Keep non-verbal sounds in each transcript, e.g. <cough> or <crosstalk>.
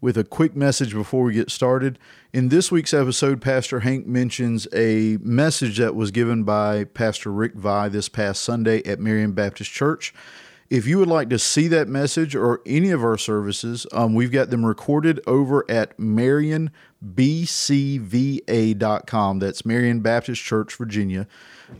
with a quick message before we get started. In this week's episode, Pastor Hank mentions a message that was given by Pastor Rick Vi this past Sunday at Marion Baptist Church. If you would like to see that message or any of our services, um, we've got them recorded over at marionbcva.com. That's Marion Baptist Church, Virginia.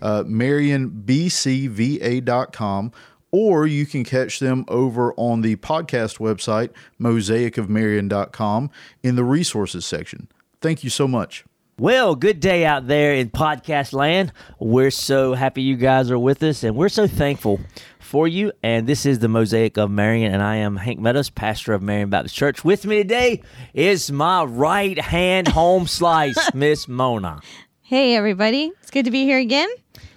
Uh, marionbcva.com. Or you can catch them over on the podcast website, mosaicofmarion.com, in the resources section. Thank you so much. Well, good day out there in podcast land. We're so happy you guys are with us, and we're so thankful for you. And this is the Mosaic of Marion, and I am Hank Meadows, pastor of Marion Baptist Church. With me today is my right hand home slice, <laughs> Miss Mona. Hey, everybody. It's good to be here again.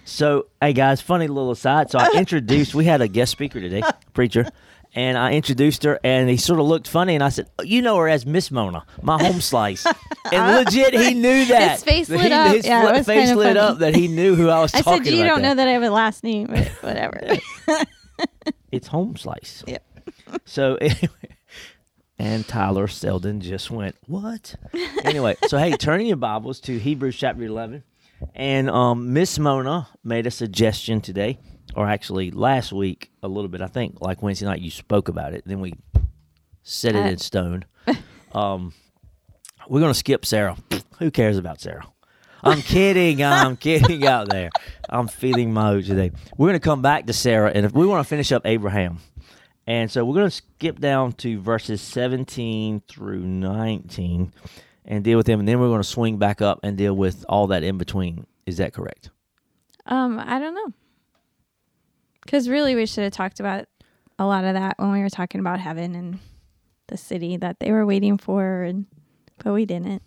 So, hey guys, funny little aside. So, I <laughs> introduced, we had a guest speaker today, <laughs> preacher, and I introduced her, and he sort of looked funny, and I said, oh, "You know her as Miss Mona, my home slice." <laughs> And legit, he knew that. His face He- lit up. His Yeah, fl- face lit funny. up that he knew who I was I talking said, You don't that. know that I have a last name, but whatever. It's home slice. Yep. So anyway, and Tyler Selden just went, What? Anyway, so hey, turning your Bibles to Hebrews chapter 11. And um, Miss Mona made a suggestion today, or actually last week, a little bit. I think like Wednesday night you spoke about it. Then we set it Uh, in stone. <laughs> Um, we're going to skip Sarah. <sniffs> Who cares about Sarah? I'm kidding. I'm kidding out there. I'm feeling my oats today. We're going to come back to Sarah, and if we want to finish up Abraham, and so we're going to skip down to verses 17 through 19 and deal with them, and then we're going to swing back up and deal with all that in between. Is that correct? um, I don't know. Because really, we should have talked about a lot of that when we were talking about heaven and the city that they were waiting for, and but we didn't.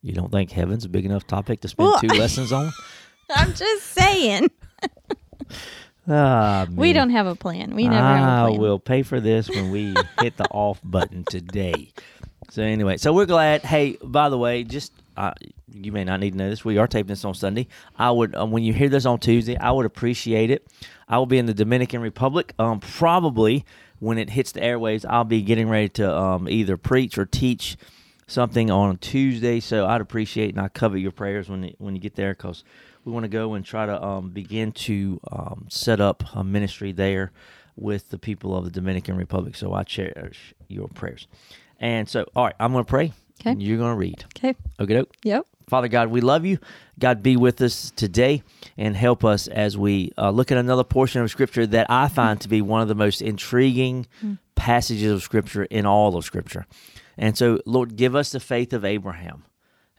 You don't think heaven's a big enough topic to spend Well, two lessons on? <laughs> I'm just saying. <laughs> Ah, We don't have a plan. We never have a I will pay for this when we hit the off button today. So anyway, so we're glad. Hey, by the way, just uh, you may not need to know this. We are taping this on Sunday. I would um, when you hear this on Tuesday, I would appreciate it. I will be in the Dominican Republic. Um, probably when it hits the airwaves, I'll be getting ready to um, either preach or teach something on Tuesday. So I'd appreciate and I covet your prayers when it, when you get there because we want to go and try to um, begin to um, set up a ministry there with the people of the Dominican Republic. So I cherish your prayers. And so, all right, I'm going to pray. Okay. And you're going to read. Okay. Okay, doke. Yep. Father God, we love you. God, be with us today and help us as we uh, look at another portion of Scripture that I find to be one of the most intriguing passages of Scripture in all of Scripture. And so, Lord, give us the faith of Abraham.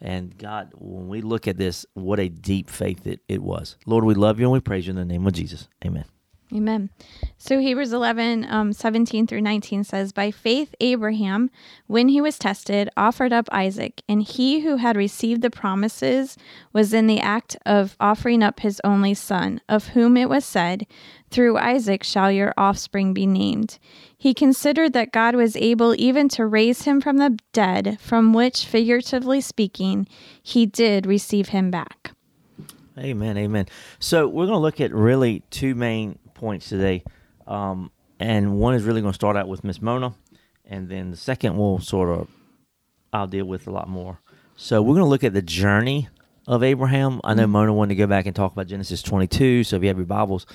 And God, when we look at this, what a deep faith it, it was. Lord, we love you and we praise you in the name of Jesus. Amen. Amen. So Hebrews 11, um, 17 through 19 says, By faith, Abraham, when he was tested, offered up Isaac, and he who had received the promises was in the act of offering up his only son, of whom it was said, Through Isaac shall your offspring be named. He considered that God was able even to raise him from the dead, from which, figuratively speaking, he did receive him back. Amen, amen. So we're going to look at really two main points today, um, and one is really going to start out with Miss Mona, and then the second will sort of I'll deal with a lot more. So we're going to look at the journey of Abraham. I know Mona wanted to go back and talk about Genesis 22. So if you have your Bibles,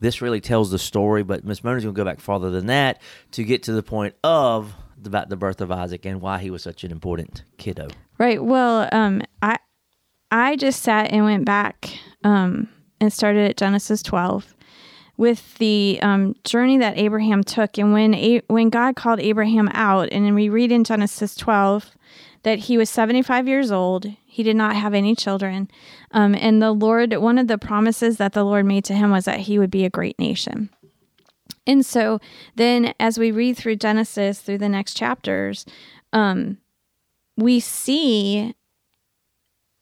this really tells the story, but Miss Mona's going to go back farther than that to get to the point of about the birth of Isaac and why he was such an important kiddo. Right. Well, um, I I just sat and went back um, and started at Genesis 12 with the um, journey that Abraham took, and when A- when God called Abraham out, and then we read in Genesis 12 that he was 75 years old. He did not have any children, um, and the Lord. One of the promises that the Lord made to him was that he would be a great nation. And so then, as we read through Genesis through the next chapters, um, we see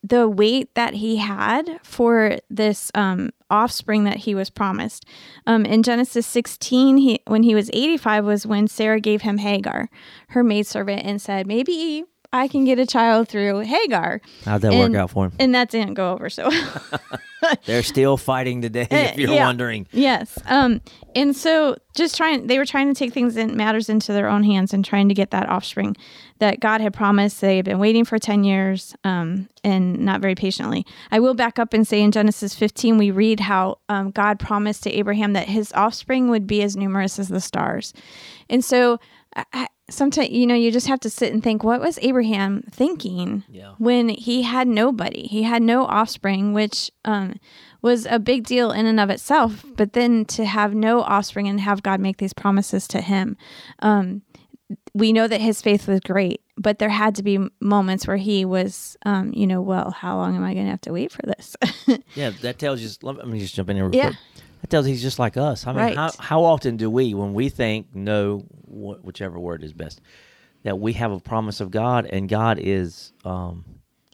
the weight that he had for this um, offspring that he was promised. Um, in Genesis 16, he, when he was 85, was when Sarah gave him Hagar, her maidservant, and said, Maybe I can get a child through Hagar. How'd that And- work out for him? And that didn't go over so well. <laughs> They're still fighting today, if you're Uh, Yeah. wondering. Yes. Um, and so just trying, they were trying to take things in matters into their own hands and trying to get that offspring that God had promised. They had been waiting for 10 years um, and not very patiently. I will back up and say in Genesis 15, we read how um, God promised to Abraham that his offspring would be as numerous as the stars. And so I, sometimes, you know, you just have to sit and think, what was Abraham thinking Yeah. when he had nobody? He had no offspring, which um, was a big deal in and of itself. But then to have no offspring and have God make these promises to him, um, we know that his faith was great, but there had to be moments where he was, um, you know, well, how long am I going to have to wait for this? <laughs> Yeah, that tells you. Let me just jump in here real Yeah. quick. That tells you he's just like us. I mean, Right. how, how often do we, when we think, no, wh- whichever word is best, that we have a promise of God and God is um,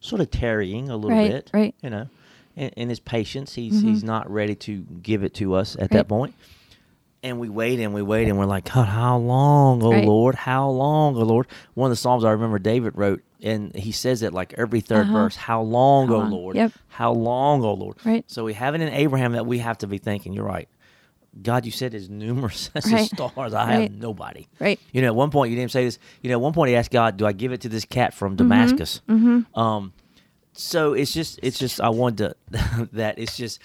sort of tarrying a little Right, bit, right. You know, in, in his patience, he's he's not ready to give it to us at that point. And we wait and we wait and we're like, God, how long, oh Right. Lord, how long, oh Lord? One of the psalms I remember David wrote, and he says it like every 3rd Uh-huh. verse, how long, How oh long? Lord, Yep. how long, oh Lord? Right. So we have it in Abraham that we have to be thinking, you're right. God, you said as numerous <laughs> as Right. the stars. I Right. have nobody. Right. You know, at one point you didn't say this. You know, at one point he asked God, "Do I give it to this cat from Damascus?" Mm-hmm. Damascus?" Um, so it's just, it's just, I wanted to <laughs> that it's just,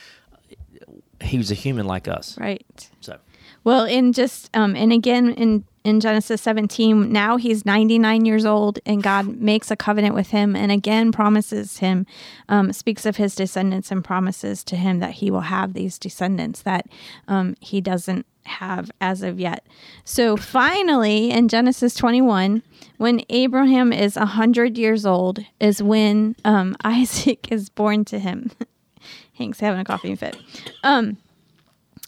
he was a human like us. right. So Well, in just um, and again in in Genesis 17, now he's 99 years old, and God makes a covenant with him, and again promises him, um, speaks of his descendants, and promises to him that he will have these descendants that um, he doesn't have as of yet. So finally, in Genesis 21, when Abraham is 100 years old, is when um, <laughs> Isaac is born to him. <laughs> Hank's having a coughing fit. Um,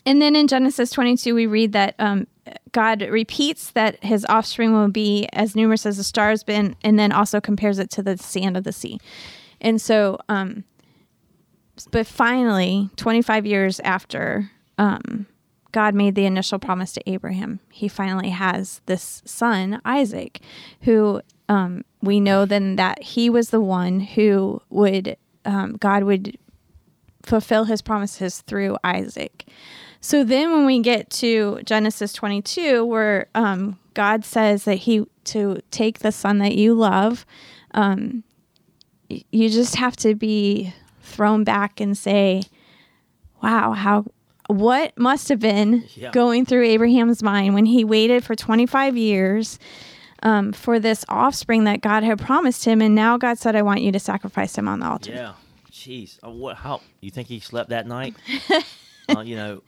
and then in Genesis 22, we read that um, God repeats that his offspring will be as numerous as the stars been, and then also compares it to the sand of the sea. And so, um, but finally, 25 years after um, God made the initial promise to Abraham, he finally has this son, Isaac, who um, we know then that he was the one who would, um, God would fulfill his promises through Isaac. So then when we get to Genesis 22 where um, God says that he to take the son that you love, um, you just have to be thrown back and say, wow, how what must have been Yeah. going through Abraham's mind when he waited for 25 years um, for this offspring that God had promised him, and now God said, "I want you to sacrifice him on the altar." yeah, jeez, uh, what? How you think he slept that night? <laughs> uh, you know,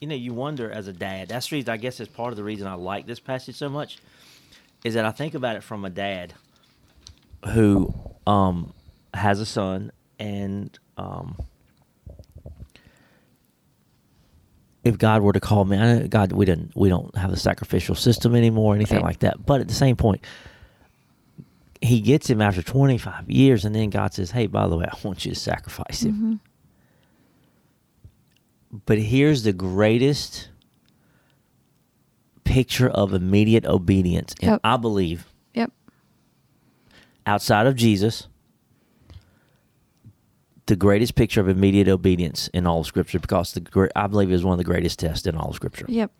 you know, you wonder as a dad. That's the reason. I guess is part of the reason I like this passage so much. Is that I think about it from a dad who um, has a son and um, if God were to call me, I know God, we didn't, we don't have a sacrificial system anymore, or anything like that. But at the same point, he gets him after 25 years, and then God says, "Hey, by the way, I want you to sacrifice him." But here's the greatest picture of immediate obedience, and Yep. I believe Yep. outside of Jesus, the greatest picture of immediate obedience in all of Scripture, because the I believe it is one of the greatest tests in all of Scripture. Yep.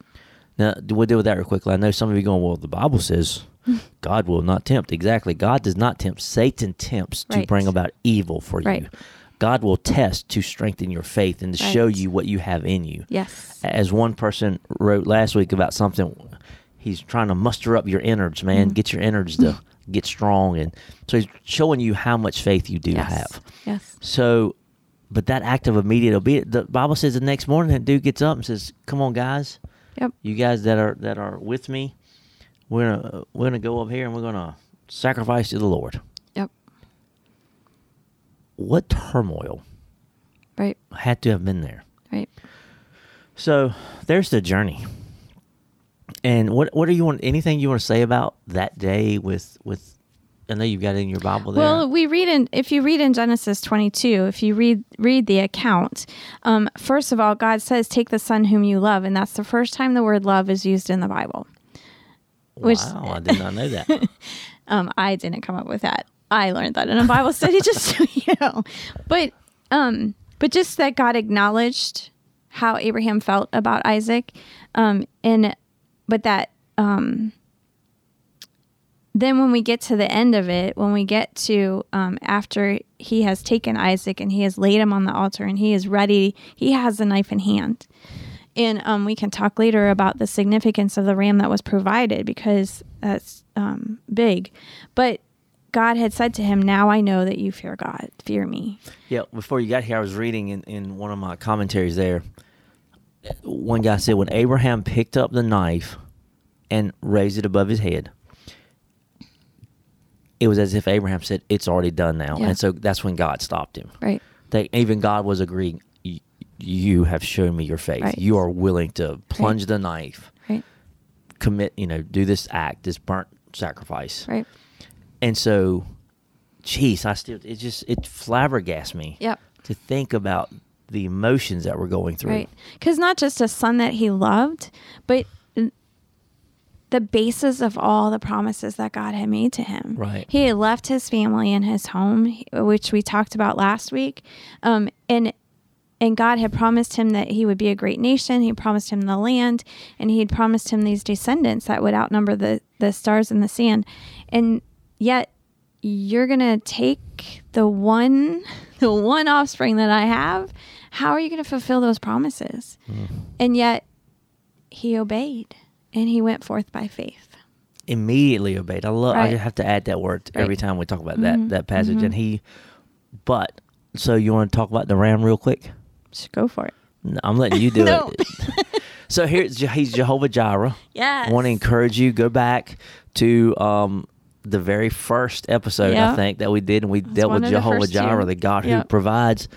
Now, we'll deal with that real quickly. I know some of you going, well, the Bible says <laughs> God will not tempt. Exactly. God does not tempt. Satan tempts to bring about evil for Right. you. God will test to strengthen your faith and to show you what you have in you. Yes. As one person wrote last week about something, he's trying to muster up your innards, man. Mm-hmm. Get your innards to <laughs> get strong. And so he's showing you how much faith you do Yes. have. Yes. So, but that act of immediate obedience, the Bible says the next morning that dude gets up and says, "Come on, guys, Yep. you guys that are that are with me, we're gonna we're gonna go up here and we're gonna sacrifice to the Lord." What turmoil Right. had to have been there? Right. So there's the journey. And what what do you want? Anything you want to say about that day with with I know you've got it in your Bible there. Well, we read in if you read in Genesis 22, if you read read the account, um, first of all, God says, "Take the son whom you love," and that's the first time the word "love" is used in the Bible. which- wow, I did not know that. <laughs> Um, I didn't come up with that. I learned that in a Bible study, just so <laughs> you know. But um, but just that God acknowledged how Abraham felt about Isaac, um, and but that um, then when we get to the end of it, when we get to um, after he has taken Isaac and he has laid him on the altar and he is ready, he has the knife in hand. And um, we can talk later about the significance of the ram that was provided because that's um, big. But God had said to him, Now I know that you fear God, fear me. yeah, before you got here, I was reading in, in one of my commentaries there. One guy said when Abraham picked up the knife and raised it above his head, it was as if Abraham said, "It's already done now," Yeah. and so that's when God stopped him. Right. That even God was agreeing. "Y- You have shown me your faith. Right. You are willing to plunge the knife, Right. commit, you know, do this act, this burnt sacrifice. Right. And so, jeez, I still it just it flabbergasts me. Yep. To think about the emotions that we're going through. Right. Because not just a son that he loved, but the basis of all the promises that God had made to him. Right. He had left his family and his home, which we talked about last week. Um, and and God had promised him that he would be a great nation. He promised him the land, and he had promised him these descendants that would outnumber the, the stars in the sand. And yet you're gonna take the one <laughs> the one offspring that I have. How are you gonna fulfill those promises? Hmm. And yet he obeyed and he went forth by faith. Immediately obeyed. I love. I Right. just have to add that word every time we talk about that mm-hmm. that passage. Mm-hmm. And he, but so you want to talk about the ram real quick? Just go for it. No, I'm letting you do <laughs> No. it. so here's he's Jehovah Jireh. Yeah. I want to encourage you go back to um, the very first episode Yeah. I think that we did, and we dealt with Jehovah. Jireh, the God who provides.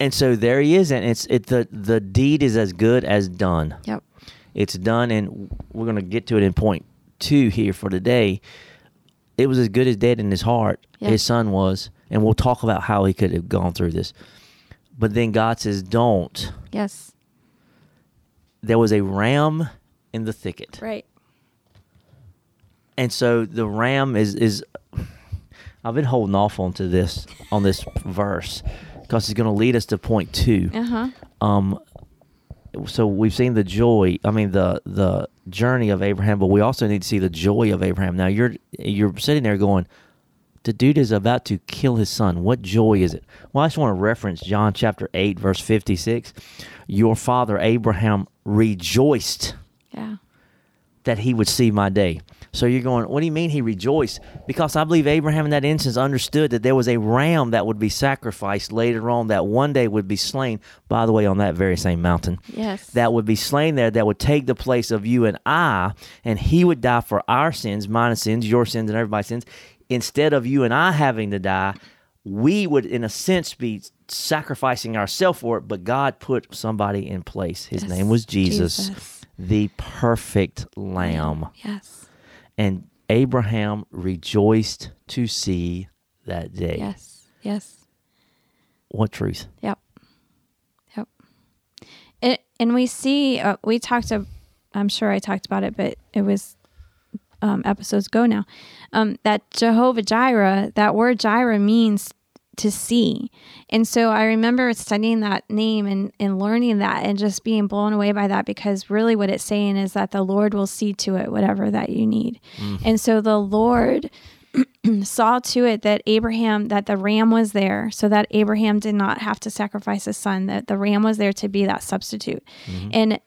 And so there he is, and it's it the the deed is as good as done. Yep. It's done, and we're going to get to it in point two here for today. It was as good as dead in his heart. Yeah. His son was, and we'll talk about how he could have gone through this. But then God says, "Don't." Yes. There was a ram in the thicket, Right. And so the ram is is. I've been holding off onto this on this verse because it's going to lead us to point two. Uh huh. um so we've seen the joy i mean the the journey of abraham but we also need to see the joy of abraham now you're you're sitting there going the dude is about to kill his son what joy is it well i just want to reference john chapter 8 verse 56 your father abraham rejoiced Yeah. that he would see my day. So you're going, what do you mean he rejoiced? Because I believe Abraham in that instance understood that there was a ram that would be sacrificed later on that one day would be slain, by the way, on that very same mountain. Yes. That would be slain there, that would take the place of you and I, and he would die for our sins, mine sins, your sins, and everybody's sins. Instead of you and I having to die, we would, in a sense, be sacrificing ourselves for it, but God put somebody in place. His Yes, name was Jesus Jesus. the perfect lamb. Yes. And Abraham rejoiced to see that day. Yes. Yes. What truth? Yep. Yep. And, and we see, uh, we talked, to, I'm sure I talked about it, but it was um, episodes ago now, um, that Jehovah Jireh, that word Jireh means to see. And so I remember studying that name and, and learning that and just being blown away by that because really what it's saying is that the Lord will see to it whatever that you need. Mm-hmm. And so the Lord <clears throat> saw to it that Abraham that the ram was there so that Abraham did not have to sacrifice his son that the ram was there to be that substitute. Mm-hmm. And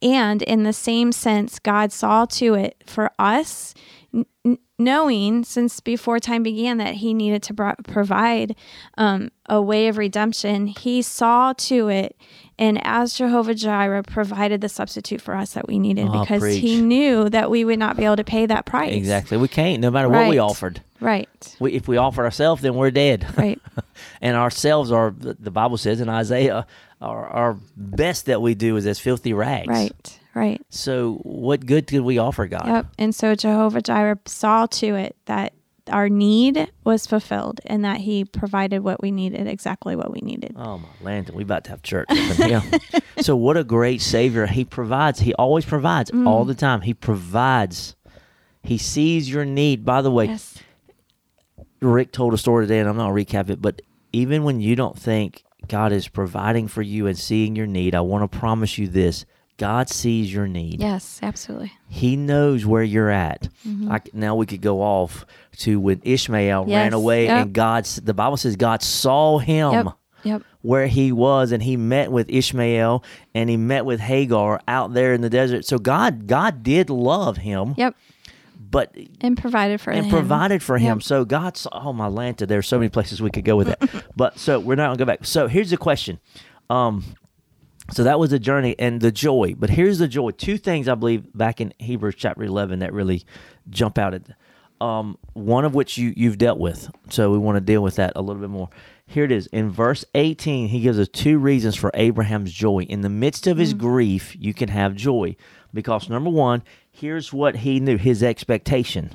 and in the same sense God saw to it for us n- knowing since before time began that he needed to bro- provide um, a way of redemption he saw to it and as jehovah jireh provided the substitute for us that we needed Oh, because he knew that we would not be able to pay that price Exactly. We can't, no matter what we offered. right We, if we offer ourselves, then we're dead. right <laughs> and ourselves are, the the Bible says in Isaiah, our, our best that we do is as filthy rags. right right So what good could we offer God? Yep. And so Jehovah Jireh saw to it that our need was fulfilled and that he provided what we needed, exactly what we needed. Oh my Landon, we about to have church. <laughs> so what a great Savior. He provides. He always provides Mm. all the time. He provides. He sees your need. By the way, Yes. Rick told a story today, and I'm not gonna recap it, but even when you don't think God is providing for you and seeing your need, I want to promise you this: God sees your need. Yes, absolutely. He knows where you're at. I c now we could go off to when Ishmael ran away, yep. and God. The Bible says God saw him Yep. Yep. where he was and he met with Ishmael and he met with Hagar out there in the desert. So God God did love him, Yep. but And provided for and him. provided for him. Yep. So God saw oh my Lanta, there's so many places we could go with that. <laughs> but so we're not gonna go back. So here's the question. Um so that was the journey and the joy. But here's the joy. Two things I believe back in Hebrews chapter 11 that really jump out at um, one of which you, you've dealt with. So we want to deal with that a little bit more. Here it is. In verse 18, he gives us two reasons for Abraham's joy. In the midst of his grief, you can have joy. Because number one, here's what he knew his expectation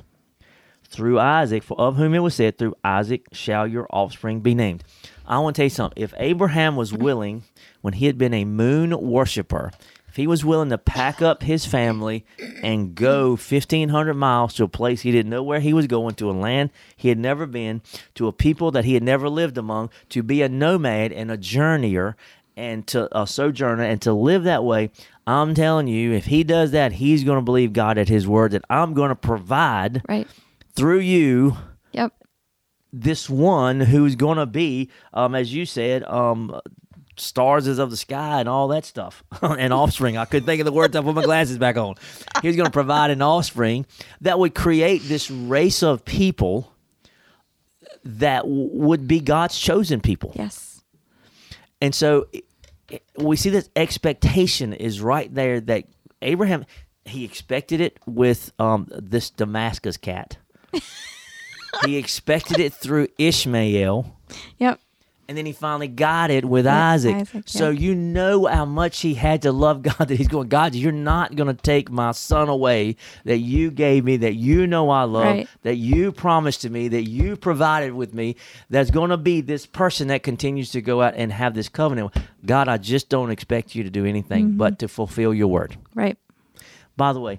through Isaac, for of whom it was said, through Isaac shall your offspring be named. I want to tell you something. If Abraham was willing, when he had been a moon worshiper, if he was willing to pack up his family and go 1,500 miles to a place he didn't know where he was going, to a land he had never been, to a people that he had never lived among, to be a nomad and a journeyer and to a sojourner and to live that way, I'm telling you, if he does that, he's going to believe God at his word that I'm going to provide Right. Through you Yep. this one who's going to be, um, as you said, um, stars is of the sky and all that stuff, <laughs> and offspring. I couldn't think of the words. I put my glasses back on. He's going to provide an offspring that would create this race of people that w- would be God's chosen people. Yes. And so we see this expectation is right there that Abraham he expected it with um, this Damascus cat. <laughs> he expected it through Ishmael, Yep. and then he finally got it with Isaac. Isaac, So yeah. you know how much he had to love God that he's going, God, you're not going to take my son away that you gave me, that you know I love, Right. that you promised to me, that you provided with me. That's going to be this person that continues to go out and have this covenant. God, I just don't expect you to do anything Mm-hmm. but to fulfill your word. Right. By the way,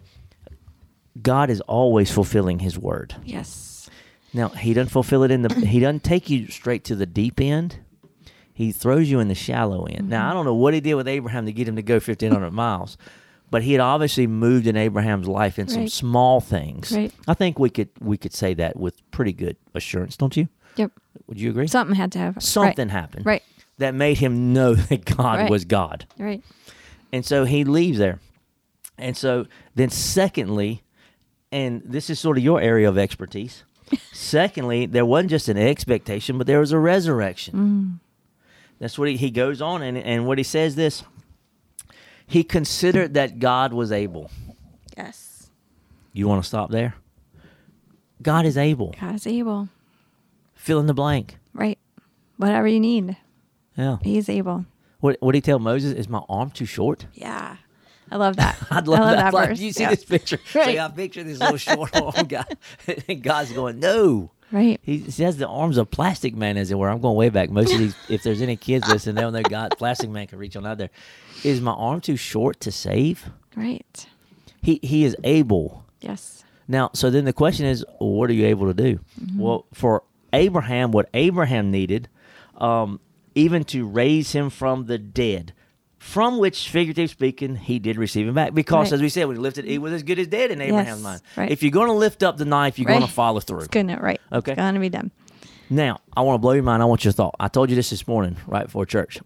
God is always fulfilling his word. Yes. Now he doesn't fulfill it in the. He doesn't take you straight to the deep end. He throws you in the shallow end. Now I don't know what he did with Abraham to get him to go fifteen hundred miles, but he had obviously moved in Abraham's life in some small things. Right. I think we could we could say that with pretty good assurance, don't you? Yep. Would you agree? Something had to happen. Something happened Right. that made him know <laughs> that God Right. was God. Right. Right. And so he leaves there. And so then, secondly, and this is sort of your area of expertise. secondly, there wasn't just an expectation, but there was a resurrection. Mm. That's what he, he goes on, and, and what he says this he considered that God was able. Yes. You want to stop there? God is able. God is able. Fill in the blank. Right. Whatever you need, Yeah. He's able. What what did he tell Moses? Is my arm too short? Yeah. I love that. <laughs> I'd love, I love that. that, Like, you see Yeah. this picture? Right. So I picture this little short arm <laughs> guy, and God's going, "No." Right. He he has the arms of Plastic Man, as it were. I'm going way back. Most of these, <laughs> if there's any kids listening, they'll know God, Plastic Man can reach on out there. Is my arm too short to save? Right. He he is able. Yes. Now, so then the question is, what are you able to do? Mm-hmm. Well, for Abraham, what Abraham needed, um, even to raise him from the dead, from which, figuratively speaking, he did receive him back. Because, Right. as we said, when he lifted, he was as good as dead in Abraham's Yes, mind. right. If you're going to lift up the knife, you're going to follow through. It's good. Right. Okay. It's gonna be done. Now, I want to blow your mind. I want your thought. I told you this this morning, right before church.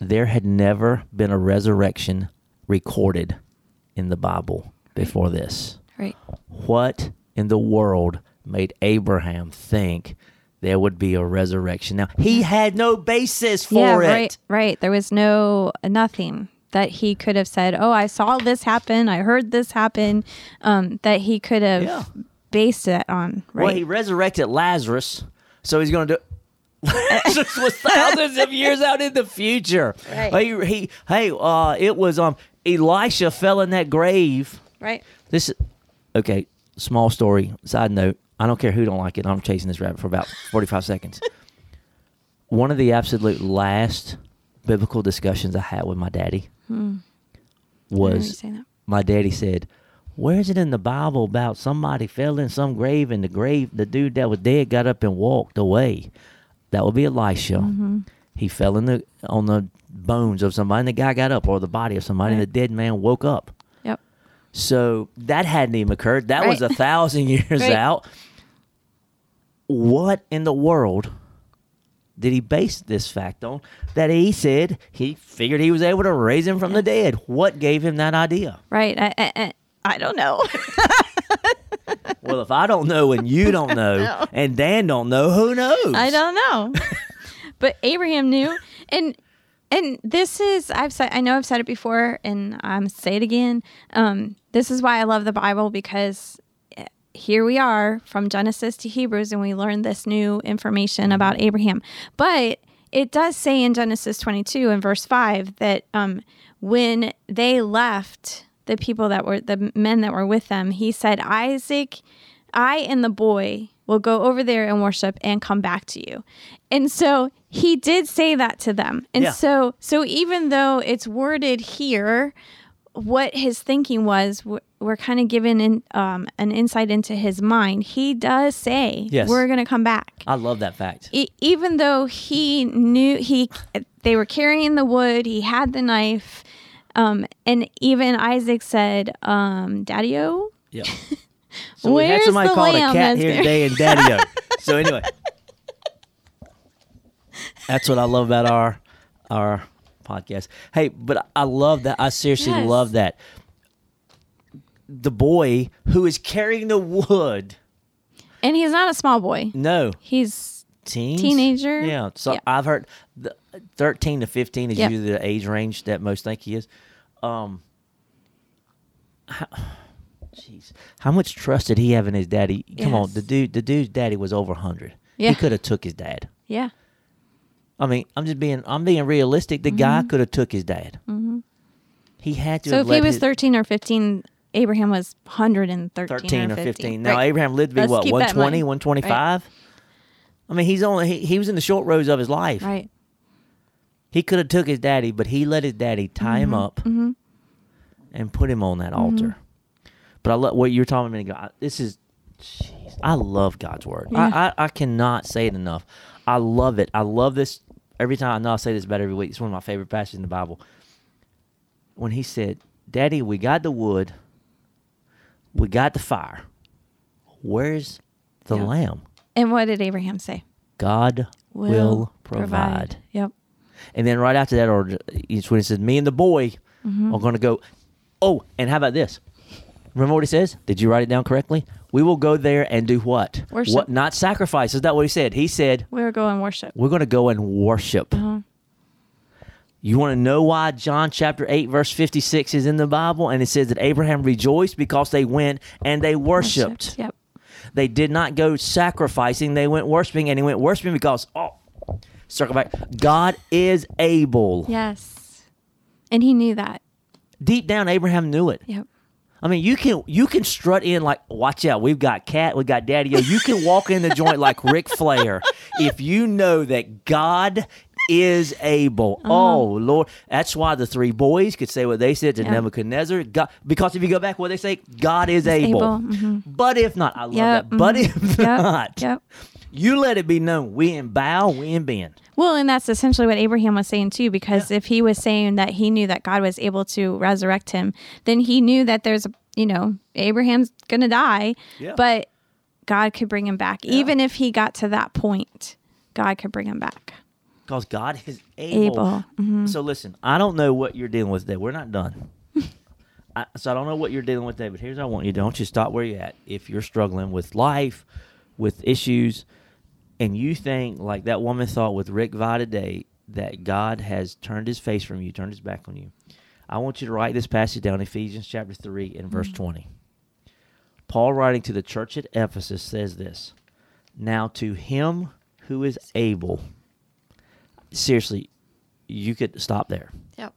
There had never been a resurrection recorded in the Bible before this. Right. What in the world made Abraham think there would be a resurrection? Now, he had no basis for yeah. it. Right. Right. There was no nothing that he could have said. Oh, I saw this happen. I heard this happen. Um, that he could have Yeah. based it on. Right. Well, he resurrected Lazarus, so he's going to do. <laughs> Lazarus was <laughs> thousands of years out in the future. Right. He, he, hey, uh, it was um Elisha fell in that grave. right. This, okay, small story. Side note: I don't care who don't like it. I'm chasing this rabbit for about 45 seconds. <laughs> One of the absolute last biblical discussions I had with my daddy Hmm. I remember you was my daddy said, "Where is it in the Bible about somebody fell in some grave and the grave the dude that was dead got up and walked away?" That would be Elisha. Mm-hmm. He fell in the on the bones of somebody, and the guy got up, or the body of somebody, and the dead man woke up. So that hadn't even occurred. That was a thousand <laughs> years Right. out. What in the world did he base this fact on? That he said he figured he was able to raise him from the dead. What gave him that idea? Right. I, I, I- I don't know. <laughs> Well, if I don't know and you don't <laughs> know, No. and Dan don't know, who knows? I don't know. but Abraham knew, and and this is I've said I know I've said it before, and I'm say it again. Um, this is why I love the Bible because here we are from Genesis to Hebrews, and we learn this new information about Abraham. But it does say in Genesis 22 and verse 5 that um, when they left the people that were the men that were with them, he said, Isaac, I and the boy will go over there and worship and come back to you. And so he did say that to them. And Yeah. so so even though it's worded here, what his thinking was, we're, kind of given in, um, an insight into his mind. He does say, Yes. "We're going to come back." I love that fact. e- even though he knew he they were carrying the wood he had the knife um, and even isaac said um, daddy-o Yeah. <laughs> So we had somebody the called a cat here today and Daddy-O. <laughs> so anyway, that's what I love about our our podcast. Hey, but I love that. I seriously Yes. love that. The boy who is carrying the wood. and he's not a small boy No, he's teens, Teenager? Yeah. So Yeah. I've heard the thirteen to fifteen is Yep. usually the age range that most think he is. Um. how- <sighs> Jeez, how much trust did he have in his daddy? Come on, the dude, the dude's daddy was over hundred. Yeah. He could have took his dad. yeah I mean, I'm just being, I'm being realistic. The guy could have took his dad. Mm-hmm. He had to. so if he was his- 13 or 15 abraham was 113 13 or 15, 15. Now Right. Abraham lived to be Let's what, keep that in 120, mind. 125? I mean, he's only he, he was in the short rows of his life. right He could have took his daddy, but he let his daddy tie him up Mm-hmm. and put him on that altar. But I love what you're talking about. minute This is, jeez, I love God's word. Yeah. I, I I cannot say it enough. I love it. I love this. Every time I know I say this about every week. It's one of my favorite passages in the Bible. When he said, "Daddy, we got the wood, we got the fire. Where's the Yeah. lamb? and what did abraham say God will, provide. yep And then right after that, or it's when it says, "Me and the boy Mm-hmm. are going to go." Oh, and how about this? Remember what he says? Did you write it down correctly? We will go there and do what? Worship. What? Not sacrifice. Is that what he said? He said, we're going worship "We're going to go and worship." Uh-huh. You want to know why John chapter 8 verse 56 is in the Bible and it says that Abraham rejoiced because they went and they worshiped. yep They did not go sacrificing, they went worshiping and he went worshiping because oh circle back. God is able. yes and he knew that Deep down Abraham knew it. yep I mean, you can you can strut in like, watch out, we've got cat, we got daddy. O. You can walk in the joint like Ric Flair if you know that God is able. Uh-huh. Oh Lord, that's why the three boys could say what they said to Yeah. Nebuchadnezzar. God, because if you go back, what they say, God is able. able, mhm. But if not, I love Yep, that. But mhm. if Yep, not, yep you let it be known, we in bow, we in bend. Well, and that's essentially what Abraham was saying too, because if he was saying that he knew that God was able to resurrect him, then he knew that there's, a you know, Abraham's going to die, Yeah. but God could bring him back. Even if he got to that point, God could bring him back. Because God is able. Able. Mm-hmm. So listen, I don't know what you're dealing with today. We're not done. <laughs> I, so I don't know what you're dealing with today, but here's what I want you to do. I want you to stop where you're at. If you're struggling with life, with issues, and you think like that woman thought with Rick Va today that God has turned his face from you, turned his back on you, I want you to write this passage down, Ephesians chapter 3 and verse mm-hmm. 20. Paul writing to the church at Ephesus says this Now to him who is able, seriously, you could stop there. Yep.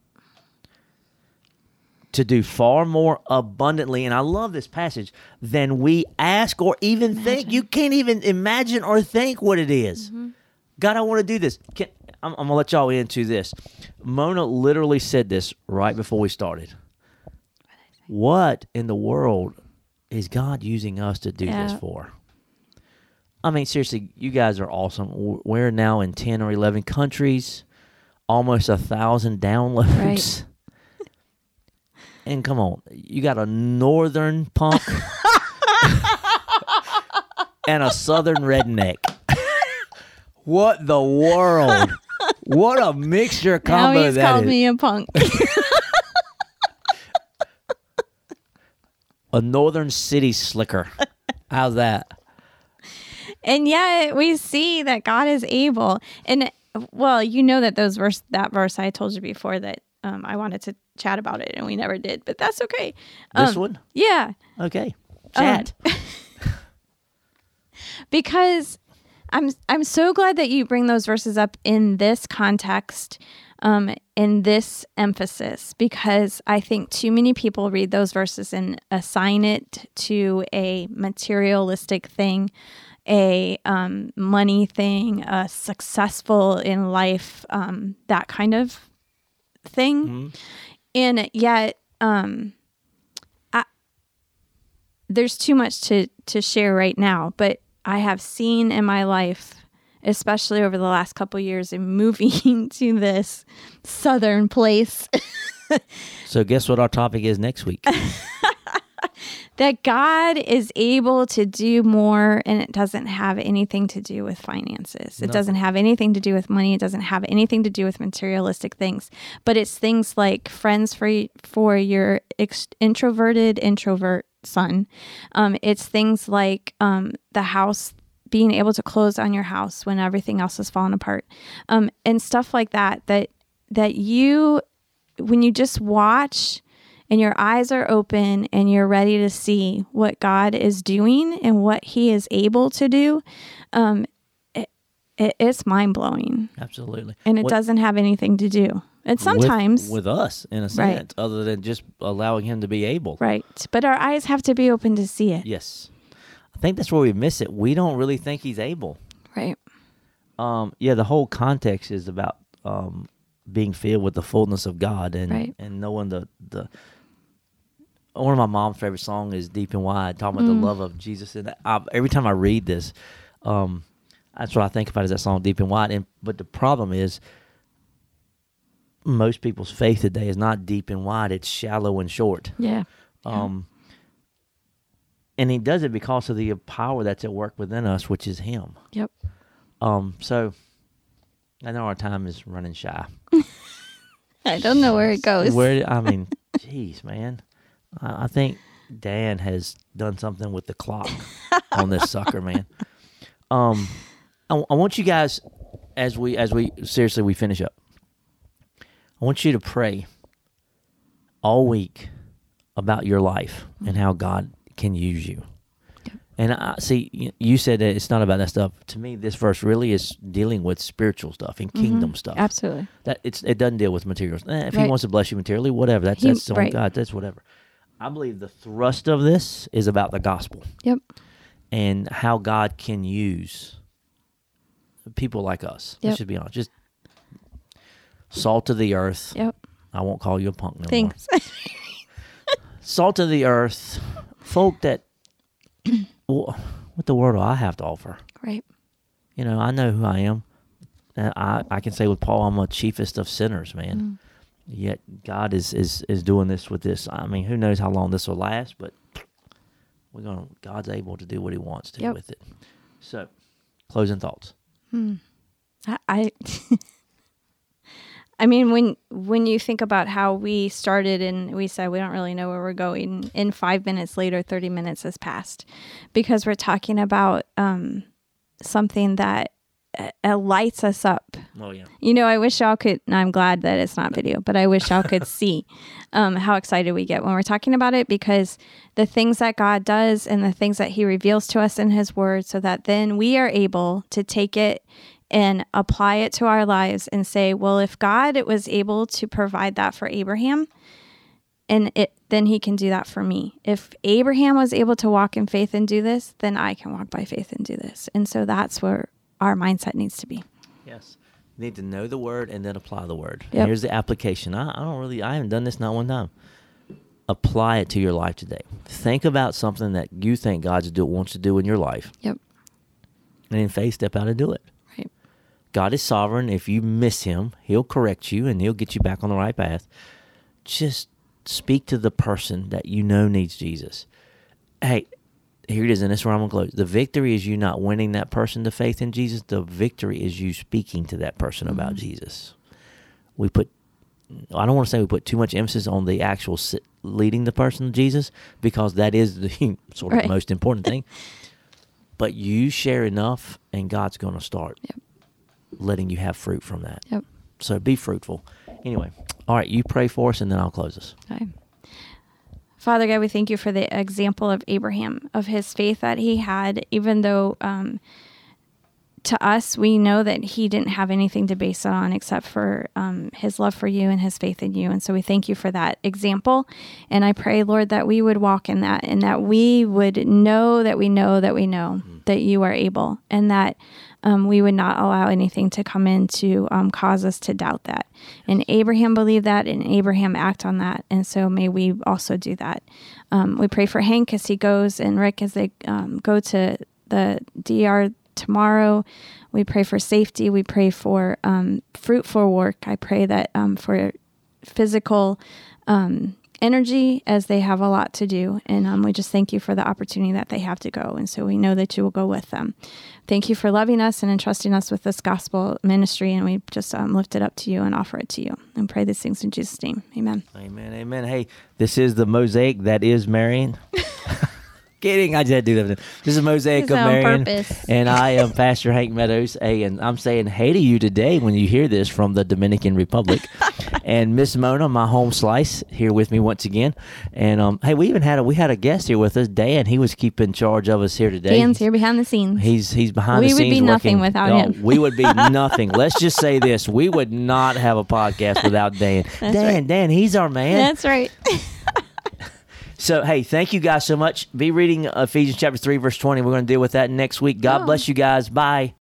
To do far more abundantly. And I love this passage than we ask or even think. You can't even imagine or think what it is. Mm-hmm. God, I want to do this. Can, I'm, I'm going to let y'all into this. Mona literally said this right before we started. What in the world is God using us to do this for? I mean, seriously, you guys are awesome. We're now in 10 or 11 countries, almost a thousand downloads. <laughs> And come on, you got a northern punk and a southern redneck. what the world? What a mixture combo Now he's that called is. me a punk. <laughs> A northern city slicker. How's that? and yet we see that God is able. And well, you know that those verse that verse I told you before that um, I wanted to chat about it and we never did, but that's okay. This Um, one? Yeah, Okay. Um, Chat. <laughs> because I'm I'm so glad that you bring those verses up in this context, um, in this emphasis, because I think too many people read those verses and assign it to a materialistic thing, a um, money thing, a successful in life, um, that kind of thing, and yet. Um, I, there's too much to to share right now but i have seen in my life especially over the last couple years in <laughs> moving to this southern place so guess what our topic is next week? <laughs> that god is able to do more and it doesn't have anything to do with finances. It No. doesn't have anything to do with money. It doesn't have anything to do with materialistic things. But it's things like friends for for your ex- introverted introvert son. Um, it's things like um, the house being able to close on your house when everything else has fallen apart. Um, and stuff like that that that you when you just watch and your eyes are open and you're ready to see what God is doing and what He is able to do, um, it, it, it's mind blowing. Absolutely. And it What- doesn't have anything to do. And sometimes, with, us in a Right. sense, other than just allowing him to be able. right. But our eyes have to be open to see it. Yes. I think that's where we miss it. We don't really think he's able. Right. Um, yeah, the whole context is about um, being filled with the fullness of God and Right. and knowing the the. One of my mom's favorite songs is "Deep and Wide," talking about Mm. the love of Jesus. And I, every time I read this, um, that's what I think about is that song "Deep and Wide." And but the problem is, most people's faith today is not deep and wide; it's shallow and short. Yeah. Um, and he does it because of the power that's at work within us, which is Him. Yep. Um, so I know our time is running shy. <laughs> I don't know where it <laughs> goes. Where I mean, <laughs> jeez, man, I, think Dan has done something with the clock on this sucker, man. Um, I, I want you guys, as we as we seriously we finish up, I want you to pray all week about your life and how God can use you. And I see you said that it's not about that stuff. To me, this verse really is dealing with spiritual stuff and kingdom stuff. Absolutely. That it's it doesn't deal with materials. Eh, if he wants to bless you materially, whatever. That's He- that's on right. God. That's whatever. I believe the thrust of this is about the gospel Yep. and how God can use people like us. Yep. Let's just be honest. Just salt of the earth. Yep. I won't call you a punk no more. Thanks. <laughs> Salt of the earth, folk that. <clears throat> well, what the world do I have to offer? right. You know, I know who I am. I, I can say with Paul, I'm a chiefest of sinners, man. Mm. Yet God is, is is doing this with this. I mean, who knows how long this will last, but we're gonna. God's able to do what He wants to Yep. with it. So, closing thoughts. I, I <laughs> I mean when when you think about how we started and we said we don't really know where we're going in 5 minutes later 30 minutes has passed because we're talking about um something that uh, uh, lights us up. Oh yeah, You know, I wish y'all could I'm glad that it's not video, but I wish y'all could <laughs> see um how excited we get when we're talking about it because the things that God does and the things that he reveals to us in his word so that then we are able to take it and apply it to our lives and say, well, if God was able to provide that for Abraham, and it then he can do that for me. If Abraham was able to walk in faith and do this, then I can walk by faith and do this. And so that's where our mindset needs to be. Yes. You need to know the word and then apply the word. Yep. Here's the application. I, I don't really, I haven't done this not one time. Apply it to your life today. Think about something that you think God's do, wants to do in your life, Yep. and in faith, step out and do it. Right. God is sovereign. If you miss Him, He'll correct you and He'll get you back on the right path. Just speak to the person that you know needs Jesus. Hey, here it is, and this is where I'm going to close. The victory is you not winning that person to faith in Jesus. The victory is you speaking to that person about mm-hmm. Jesus. We put, I don't want to say we put too much emphasis on the actual leading the person to Jesus because that is the <laughs> sort of Right. most important thing. <laughs> But you share enough, and God's going to start Yep. letting you have fruit from that. Yep. So be fruitful. Anyway, all right, you pray for us, and then I'll close us. Okay. Father God, we thank you for the example of Abraham, of his faith that he had, even though um, to us, we know that he didn't have anything to base it on except for um, his love for you and his faith in you. And so we thank you for that example. And I pray, Lord, that we would walk in that and that we would know that we know that we know that you are able and that um, we would not allow anything to come in to um, cause us to doubt that. And Abraham believed that, and Abraham act on that. And so may we also do that. Um, we pray for Hank as he goes, and Rick as they um, go to the DR tomorrow. We pray for safety. We pray for um, fruitful work. I pray that um, for physical um, energy as they have a lot to do. And um, we just thank you for the opportunity that they have to go. And so we know that you will go with them. Thank you for loving us and entrusting us with this gospel ministry. And we just um, lift it up to you and offer it to you and pray these things in Jesus' name. Amen. Amen, amen. Hey, this is the mosaic that is Marion. <laughs> Kidding, I just to do that. This is mosaic It's of Marion, and I <laughs> am Pastor Hank Meadows. Hey, and I'm saying hey to you today when you hear this from the Dominican Republic, <laughs> and Miss Mona, my home slice, here with me once again. And um, hey, we even had a we had a guest here with us, Dan. He was keeping charge of us here today. Dan's here behind the scenes. He's he's behind We the scenes. We would be nothing working. without Oh, him. We would be <laughs> nothing. Let's just say this: we would not have a podcast without Dan. Dan, right. Dan, he's our man. That's right. So, hey, thank you guys so much. Be reading uh, Ephesians chapter 3, verse 20. We're going to deal with that next week. God Oh. bless you guys. Bye.